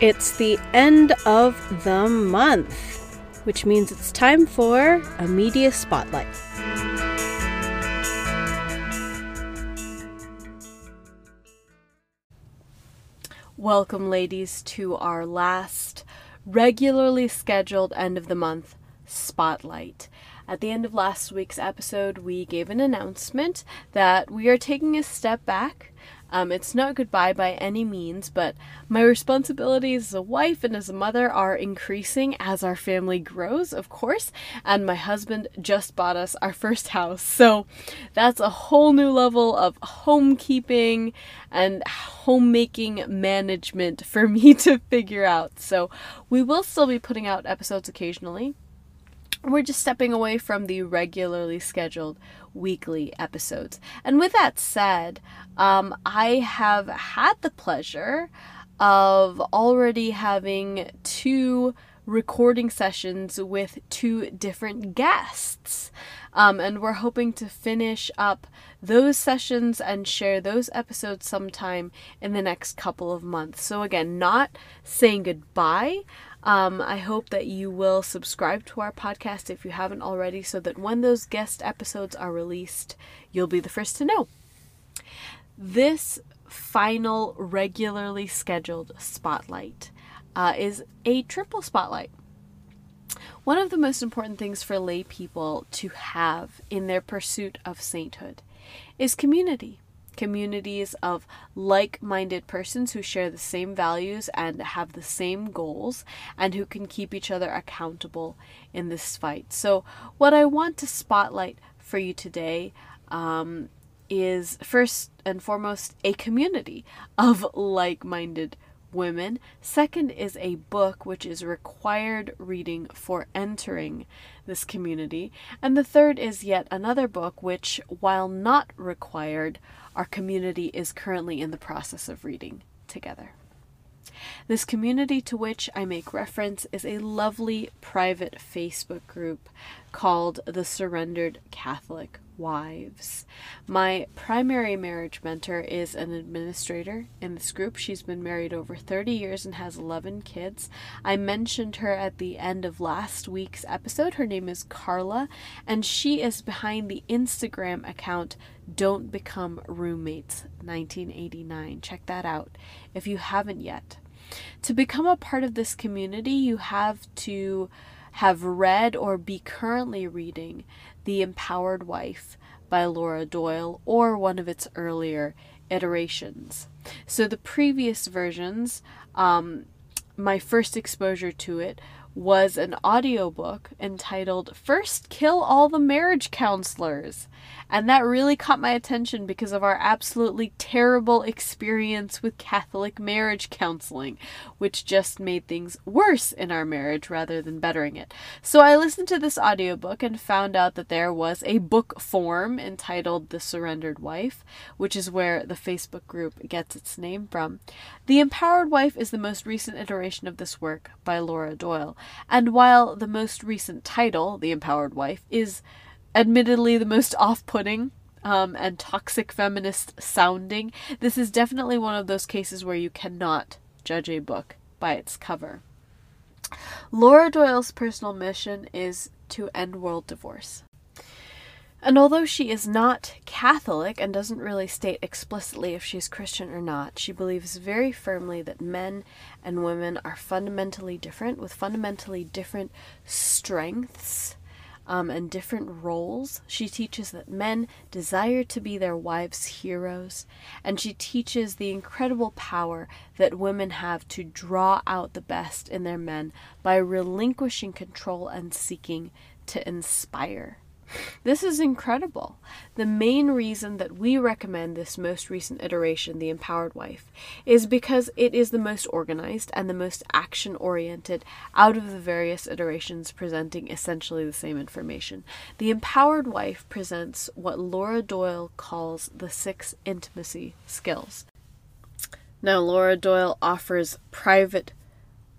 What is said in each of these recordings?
It's the end of the month, which means it's time for a media spotlight. Welcome, ladies, to our last regularly scheduled end of the month spotlight. At the end of last week's episode, we gave an announcement that we are taking a step back um, it's not goodbye by any means, but my responsibilities as a wife and as a mother are increasing as our family grows, of course. And my husband just bought us our first house. So that's a whole new level of homekeeping and homemaking management for me to figure out. So we will still be putting out episodes occasionally we're just stepping away from the regularly scheduled weekly episodes. And with that said, um, I have had the pleasure of already having two recording sessions with two different guests. Um, and we're hoping to finish up those sessions and share those episodes sometime in the next couple of months. So, again, not saying goodbye, um, I hope that you will subscribe to our podcast if you haven't already, so that when those guest episodes are released, you'll be the first to know. This final regularly scheduled spotlight uh, is a triple spotlight. One of the most important things for lay people to have in their pursuit of sainthood is community communities of like minded persons who share the same values and have the same goals and who can keep each other accountable in this fight. So, what I want to spotlight for you today um, is first and foremost a community of like minded women. Second is a book which is required reading for entering this community. And the third is yet another book which, while not required, our community is currently in the process of reading together. This community to which I make reference is a lovely private Facebook group called the Surrendered Catholic Wives. My primary marriage mentor is an administrator in this group. She's been married over 30 years and has 11 kids. I mentioned her at the end of last week's episode. Her name is Carla, and she is behind the Instagram account Don't Become Roommates 1989. Check that out if you haven't yet. To become a part of this community, you have to have read or be currently reading The Empowered Wife by Laura Doyle or one of its earlier iterations. So the previous versions, um, my first exposure to it was an audiobook entitled First Kill All the Marriage Counselors. And that really caught my attention because of our absolutely terrible experience with Catholic marriage counseling, which just made things worse in our marriage rather than bettering it. So I listened to this audiobook and found out that there was a book form entitled The Surrendered Wife, which is where the Facebook group gets its name from. The Empowered Wife is the most recent iteration of this work by Laura Doyle. And while the most recent title, The Empowered Wife, is admittedly the most off putting um, and toxic feminist sounding, this is definitely one of those cases where you cannot judge a book by its cover. Laura Doyle's personal mission is to end world divorce. And although she is not Catholic and doesn't really state explicitly if she's Christian or not, she believes very firmly that men and women are fundamentally different with fundamentally different strengths um, and different roles. She teaches that men desire to be their wives' heroes, and she teaches the incredible power that women have to draw out the best in their men by relinquishing control and seeking to inspire. This is incredible. The main reason that we recommend this most recent iteration, The Empowered Wife, is because it is the most organized and the most action oriented out of the various iterations presenting essentially the same information. The Empowered Wife presents what Laura Doyle calls the six intimacy skills. Now, Laura Doyle offers private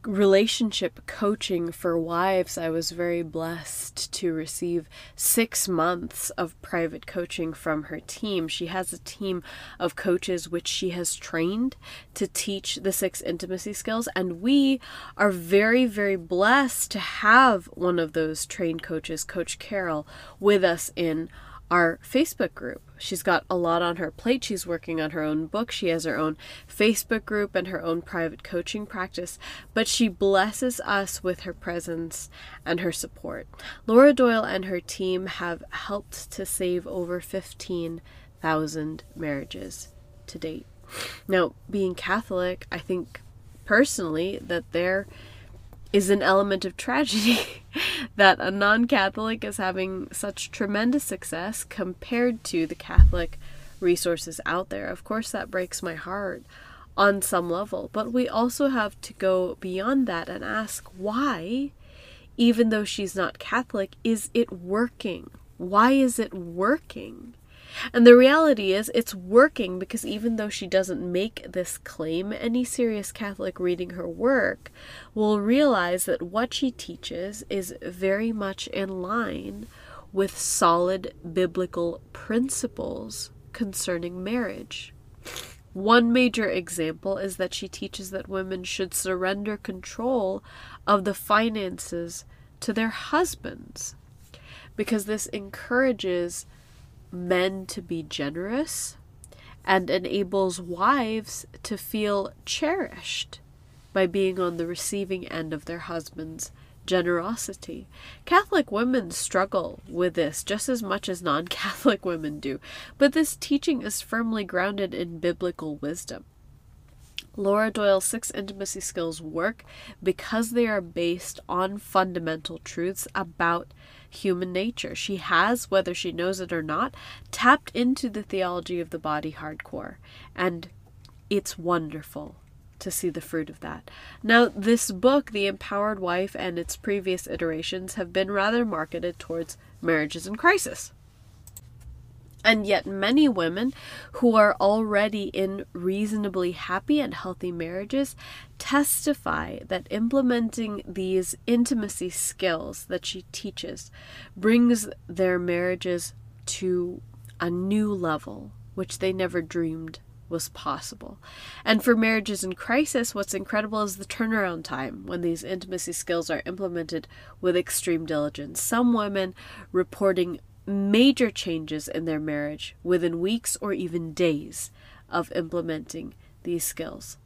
relationship coaching for wives, I was very blessed to receive six months of private coaching from her team. She has a team of coaches which she has trained to teach the six intimacy skills, and we are very, very blessed to have one of those trained coaches, Coach Carol, with us in our Facebook group. She's got a lot on her plate. She's working on her own book. She has her own Facebook group and her own private coaching practice, but she blesses us with her presence and her support. Laura Doyle and her team have helped to save over 15,000 marriages to date. Now, being Catholic, I think personally that they're is an element of tragedy that a non Catholic is having such tremendous success compared to the Catholic resources out there. Of course, that breaks my heart on some level, but we also have to go beyond that and ask why, even though she's not Catholic, is it working? Why is it working? And the reality is, it's working because even though she doesn't make this claim, any serious Catholic reading her work will realize that what she teaches is very much in line with solid biblical principles concerning marriage. One major example is that she teaches that women should surrender control of the finances to their husbands because this encourages men to be generous and enables wives to feel cherished by being on the receiving end of their husband's generosity. Catholic women struggle with this just as much as non Catholic women do, but this teaching is firmly grounded in biblical wisdom. Laura Doyle's six intimacy skills work because they are based on fundamental truths about human nature. She has, whether she knows it or not, tapped into the theology of the body hardcore. And it's wonderful to see the fruit of that. Now, this book, The Empowered Wife, and its previous iterations have been rather marketed towards marriages in crisis. And yet, many women who are already in reasonably happy and healthy marriages testify that implementing these intimacy skills that she teaches brings their marriages to a new level, which they never dreamed was possible. And for marriages in crisis, what's incredible is the turnaround time when these intimacy skills are implemented with extreme diligence. Some women reporting major changes in their marriage within weeks or even days of implementing these skills.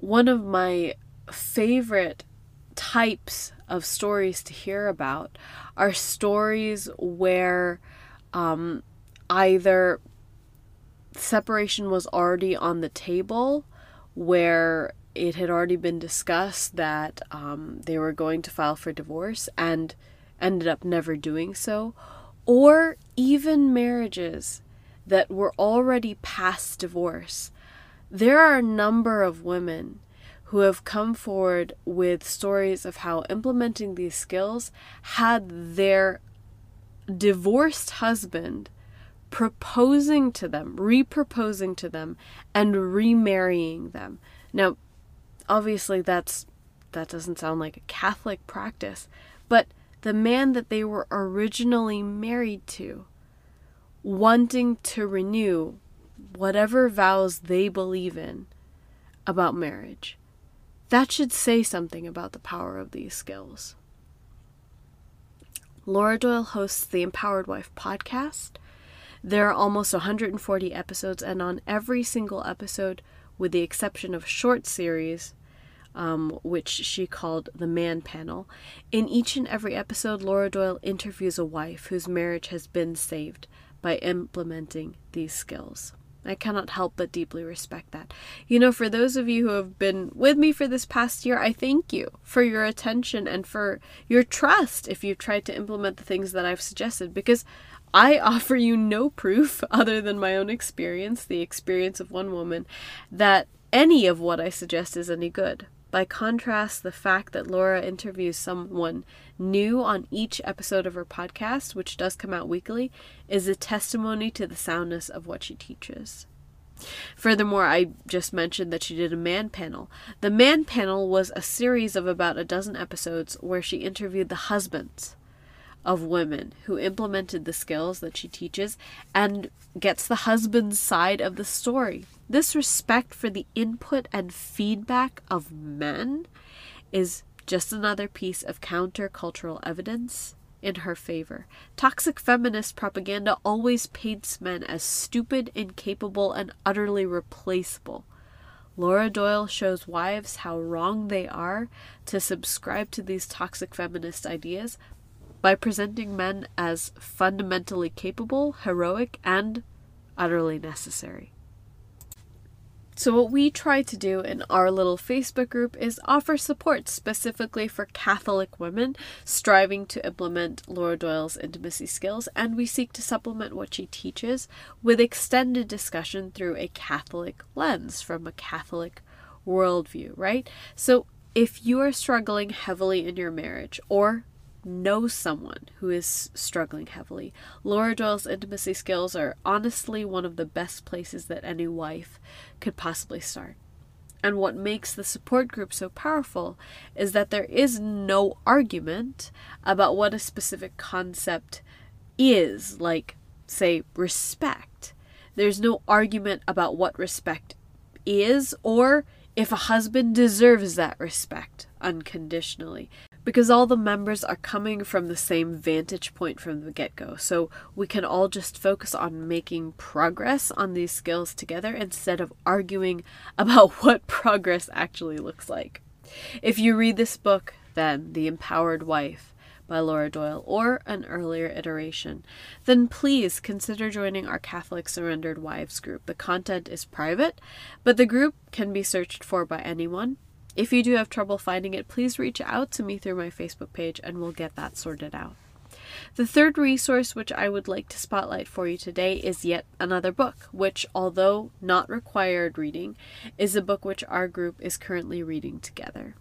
One of my favorite types of stories to hear about are stories where um, either separation was already on the table, where it had already been discussed that um, they were going to file for divorce, and ended up never doing so, or even marriages that were already past divorce. There are a number of women who have come forward with stories of how implementing these skills had their divorced husband proposing to them, reproposing to them, and remarrying them. Now, obviously that's that doesn't sound like a Catholic practice, but the man that they were originally married to, wanting to renew whatever vows they believe in about marriage. That should say something about the power of these skills. Laura Doyle hosts the Empowered Wife podcast. There are almost 140 episodes, and on every single episode, with the exception of short series, um, which she called the Man Panel. In each and every episode, Laura Doyle interviews a wife whose marriage has been saved by implementing these skills. I cannot help but deeply respect that. You know, for those of you who have been with me for this past year, I thank you for your attention and for your trust if you've tried to implement the things that I've suggested because I offer you no proof other than my own experience, the experience of one woman, that any of what I suggest is any good. By contrast, the fact that Laura interviews someone new on each episode of her podcast, which does come out weekly, is a testimony to the soundness of what she teaches. Furthermore, I just mentioned that she did a man panel. The man panel was a series of about a dozen episodes where she interviewed the husbands of women who implemented the skills that she teaches and gets the husband's side of the story. This respect for the input and feedback of men is just another piece of countercultural evidence in her favor. Toxic feminist propaganda always paints men as stupid, incapable, and utterly replaceable. Laura Doyle shows wives how wrong they are to subscribe to these toxic feminist ideas by presenting men as fundamentally capable, heroic, and utterly necessary. So, what we try to do in our little Facebook group is offer support specifically for Catholic women striving to implement Laura Doyle's intimacy skills, and we seek to supplement what she teaches with extended discussion through a Catholic lens from a Catholic worldview, right? So, if you are struggling heavily in your marriage or know someone who is struggling heavily. Laura Doyle's intimacy skills are honestly one of the best places that any wife could possibly start. And what makes the support group so powerful is that there is no argument about what a specific concept is, like, say, respect. There's no argument about what respect is or if a husband deserves that respect unconditionally because all the members are coming from the same vantage point from the get go. So we can all just focus on making progress on these skills together instead of arguing about what progress actually looks like. If you read this book, then The Empowered Wife by Laura Doyle, or an earlier iteration, then please consider joining our Catholic Surrendered Wives group. The content is private, but the group can be searched for by anyone if you do have trouble finding it, please reach out to me through my Facebook page and we'll get that sorted out. The third resource which I would like to spotlight for you today is yet another book, which, although not required reading, is a book which our group is currently reading together.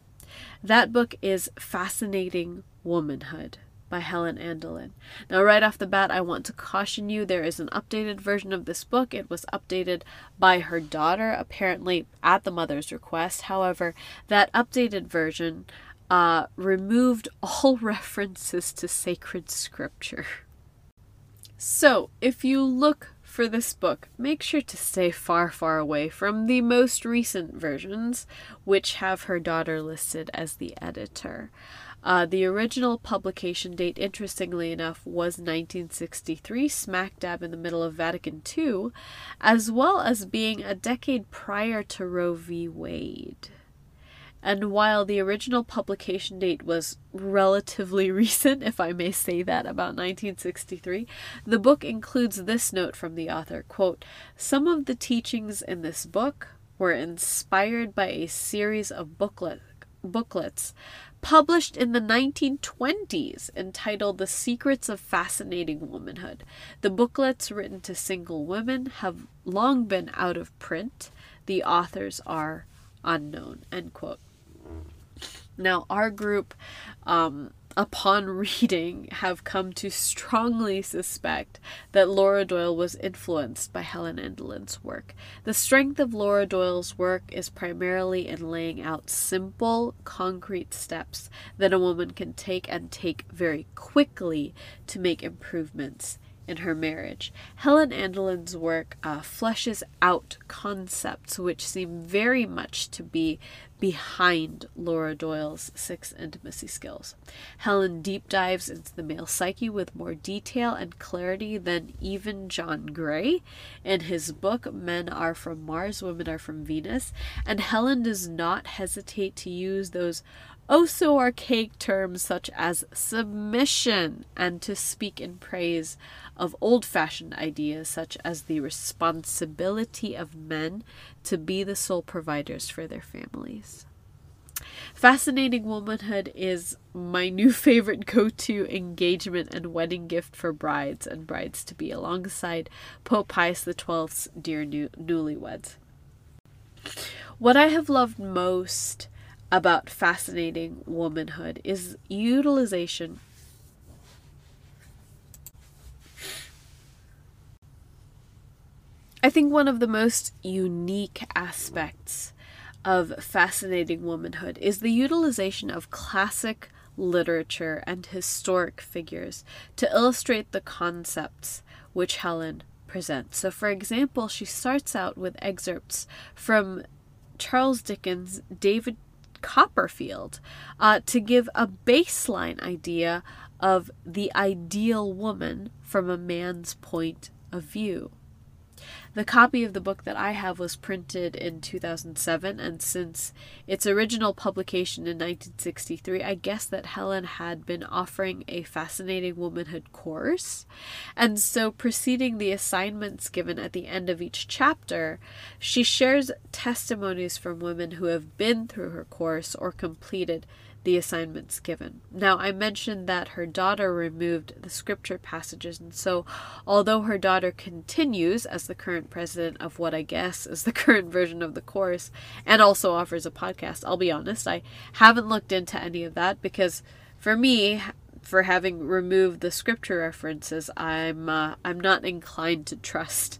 That book is Fascinating Womanhood by Helen Andelin. Now, right off the bat, I want to caution you there is an updated version of this book. It was updated by her daughter, apparently at the mother's request. However, that updated version uh, removed all references to sacred scripture. So, if you look for this book, make sure to stay far, far away from the most recent versions, which have her daughter listed as the editor. Uh, the original publication date, interestingly enough, was 1963, smack dab in the middle of Vatican II, as well as being a decade prior to Roe v. Wade. And while the original publication date was relatively recent, if I may say that, about 1963, the book includes this note from the author quote, Some of the teachings in this book were inspired by a series of booklet, booklets published in the 1920s entitled The Secrets of Fascinating Womanhood. The booklets written to single women have long been out of print. The authors are unknown. End quote. Now, our group um, upon reading, have come to strongly suspect that Laura Doyle was influenced by Helen Andelin's work. The strength of Laura Doyle's work is primarily in laying out simple, concrete steps that a woman can take and take very quickly to make improvements in her marriage. Helen Andelin's work uh, fleshes out concepts which seem very much to be behind Laura Doyle's six intimacy skills. Helen deep dives into the male psyche with more detail and clarity than even John Gray in his book Men Are From Mars, Women Are From Venus, and Helen does not hesitate to use those oh so archaic terms such as submission and to speak in praise of old fashioned ideas such as the responsibility of men to be the sole providers for their families. Fascinating Womanhood is my new favorite go to engagement and wedding gift for brides and brides to be, alongside Pope Pius XII's Dear New- Newlyweds. What I have loved most about Fascinating Womanhood is utilization I think one of the most unique aspects of fascinating womanhood is the utilization of classic literature and historic figures to illustrate the concepts which Helen presents. So, for example, she starts out with excerpts from Charles Dickens' David Copperfield uh, to give a baseline idea of the ideal woman from a man's point of view. The copy of the book that I have was printed in 2007, and since its original publication in 1963, I guess that Helen had been offering a fascinating womanhood course. And so, preceding the assignments given at the end of each chapter, she shares testimonies from women who have been through her course or completed the assignments given. Now, I mentioned that her daughter removed the scripture passages, and so although her daughter continues as the current president of what I guess is the current version of the course and also offers a podcast, I'll be honest, I haven't looked into any of that because for me, for having removed the scripture references, I'm uh, I'm not inclined to trust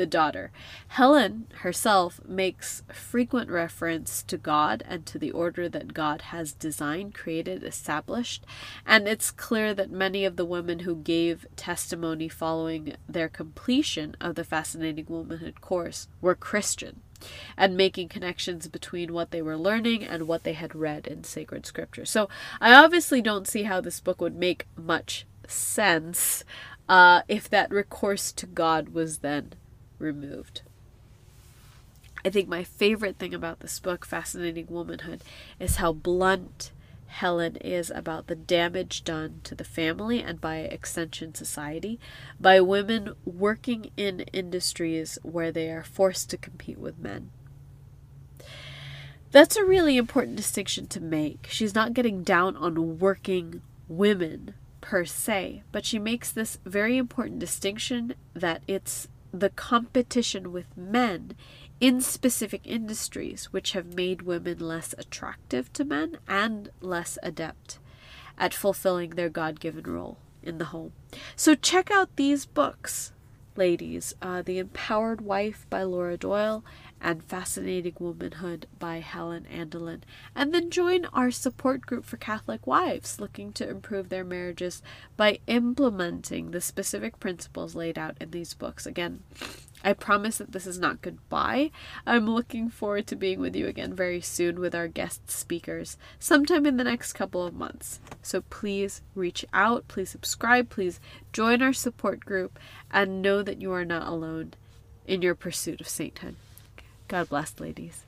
the daughter. Helen herself makes frequent reference to God and to the order that God has designed, created, established, and it's clear that many of the women who gave testimony following their completion of the Fascinating Womanhood course were Christian and making connections between what they were learning and what they had read in sacred scripture. So I obviously don't see how this book would make much sense uh, if that recourse to God was then removed. I think my favorite thing about this book, Fascinating Womanhood, is how blunt Helen is about the damage done to the family and by extension society by women working in industries where they are forced to compete with men. That's a really important distinction to make. She's not getting down on working women per se, but she makes this very important distinction that it's the competition with men in specific industries which have made women less attractive to men and less adept at fulfilling their God given role in the home. So check out these books, ladies uh, The Empowered Wife by Laura Doyle and Fascinating Womanhood by Helen Andelin. And then join our support group for Catholic wives looking to improve their marriages by implementing the specific principles laid out in these books. Again, I promise that this is not goodbye. I'm looking forward to being with you again very soon with our guest speakers, sometime in the next couple of months. So please reach out, please subscribe, please join our support group, and know that you are not alone in your pursuit of sainthood. God bless, ladies.